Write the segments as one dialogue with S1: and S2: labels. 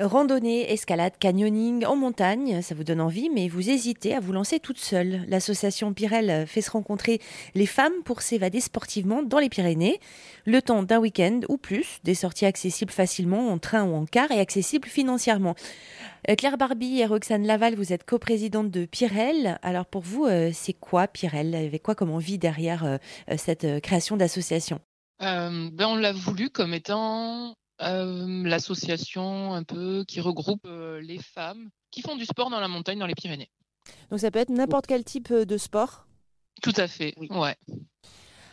S1: Randonnée, escalade, canyoning en montagne, ça vous donne envie, mais vous hésitez à vous lancer toute seule. L'association Pirel fait se rencontrer les femmes pour s'évader sportivement dans les Pyrénées, le temps d'un week-end ou plus, des sorties accessibles facilement en train ou en car et accessibles financièrement. Euh, Claire Barbie et Roxane Laval, vous êtes coprésidente de Pirel. Alors pour vous, euh, c'est quoi Pirel Avec quoi comme envie derrière euh, cette création d'association?
S2: Ben On l'a voulu comme étant l'association un peu qui regroupe les femmes qui font du sport dans la montagne, dans les Pyrénées.
S1: Donc ça peut être n'importe quel type de sport?
S2: Tout à fait, oui. ouais.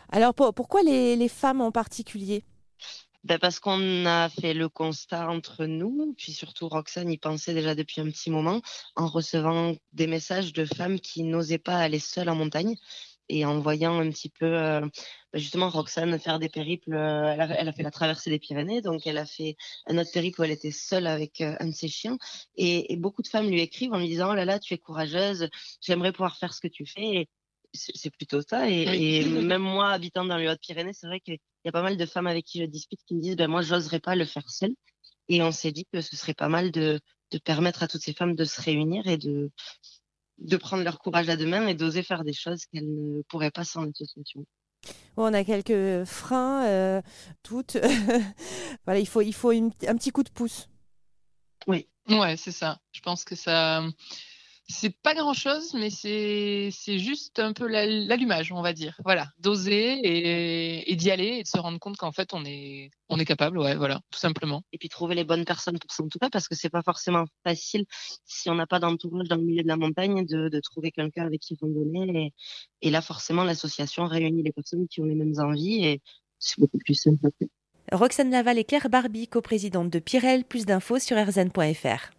S1: Alors pourquoi les, femmes en particulier?
S3: Ben parce qu'on a fait le constat entre nous, puis surtout Roxane y pensait déjà depuis un petit moment, en recevant des messages de femmes qui n'osaient pas aller seules en montagne et en voyant un petit peu euh, bah, justement Roxane faire des périples, euh, elle, a, elle, a, fait la traversée des Pyrénées, donc elle a fait un autre périple où elle était seule avec euh, un de ses chiens, et, et, beaucoup de femmes lui écrivent en lui disant oh là là tu es courageuse, j'aimerais pouvoir faire ce que tu fais. C'est plutôt ça. Et, et, même moi, habitant dans les Hautes-Pyrénées, c'est vrai qu'il y a pas mal de femmes avec qui je discute qui me disent ben moi j'oserais pas le faire seule. Et on s'est dit que ce serait pas mal de, de permettre à toutes ces femmes de se réunir et de de prendre leur courage à deux mains et d'oser faire des choses qu'elles ne pourraient pas sans l'association.
S1: Bon, on a quelques freins, euh, toutes. voilà, il faut, il faut un petit coup de pouce.
S3: Oui.
S2: Ouais, c'est ça. Je pense que ça, c'est pas grand chose, mais c'est c'est juste un peu l'allumage, on va dire. Voilà, d'oser et, et d'y aller et de se rendre compte qu'en fait on est on est capable, ouais, voilà, tout simplement.
S3: Et puis trouver les bonnes personnes pour s'entourer parce que c'est pas forcément facile si on n'a pas d'entourage dans le milieu de la montagne de, de trouver quelqu'un avec qui randonner. Et, et là, forcément, l'association réunit les personnes qui ont les mêmes envies et c'est beaucoup plus simple.
S1: Roxane Laval et Claire Barbie, coprésidente de Pirel. Plus d'infos sur rzn.fr.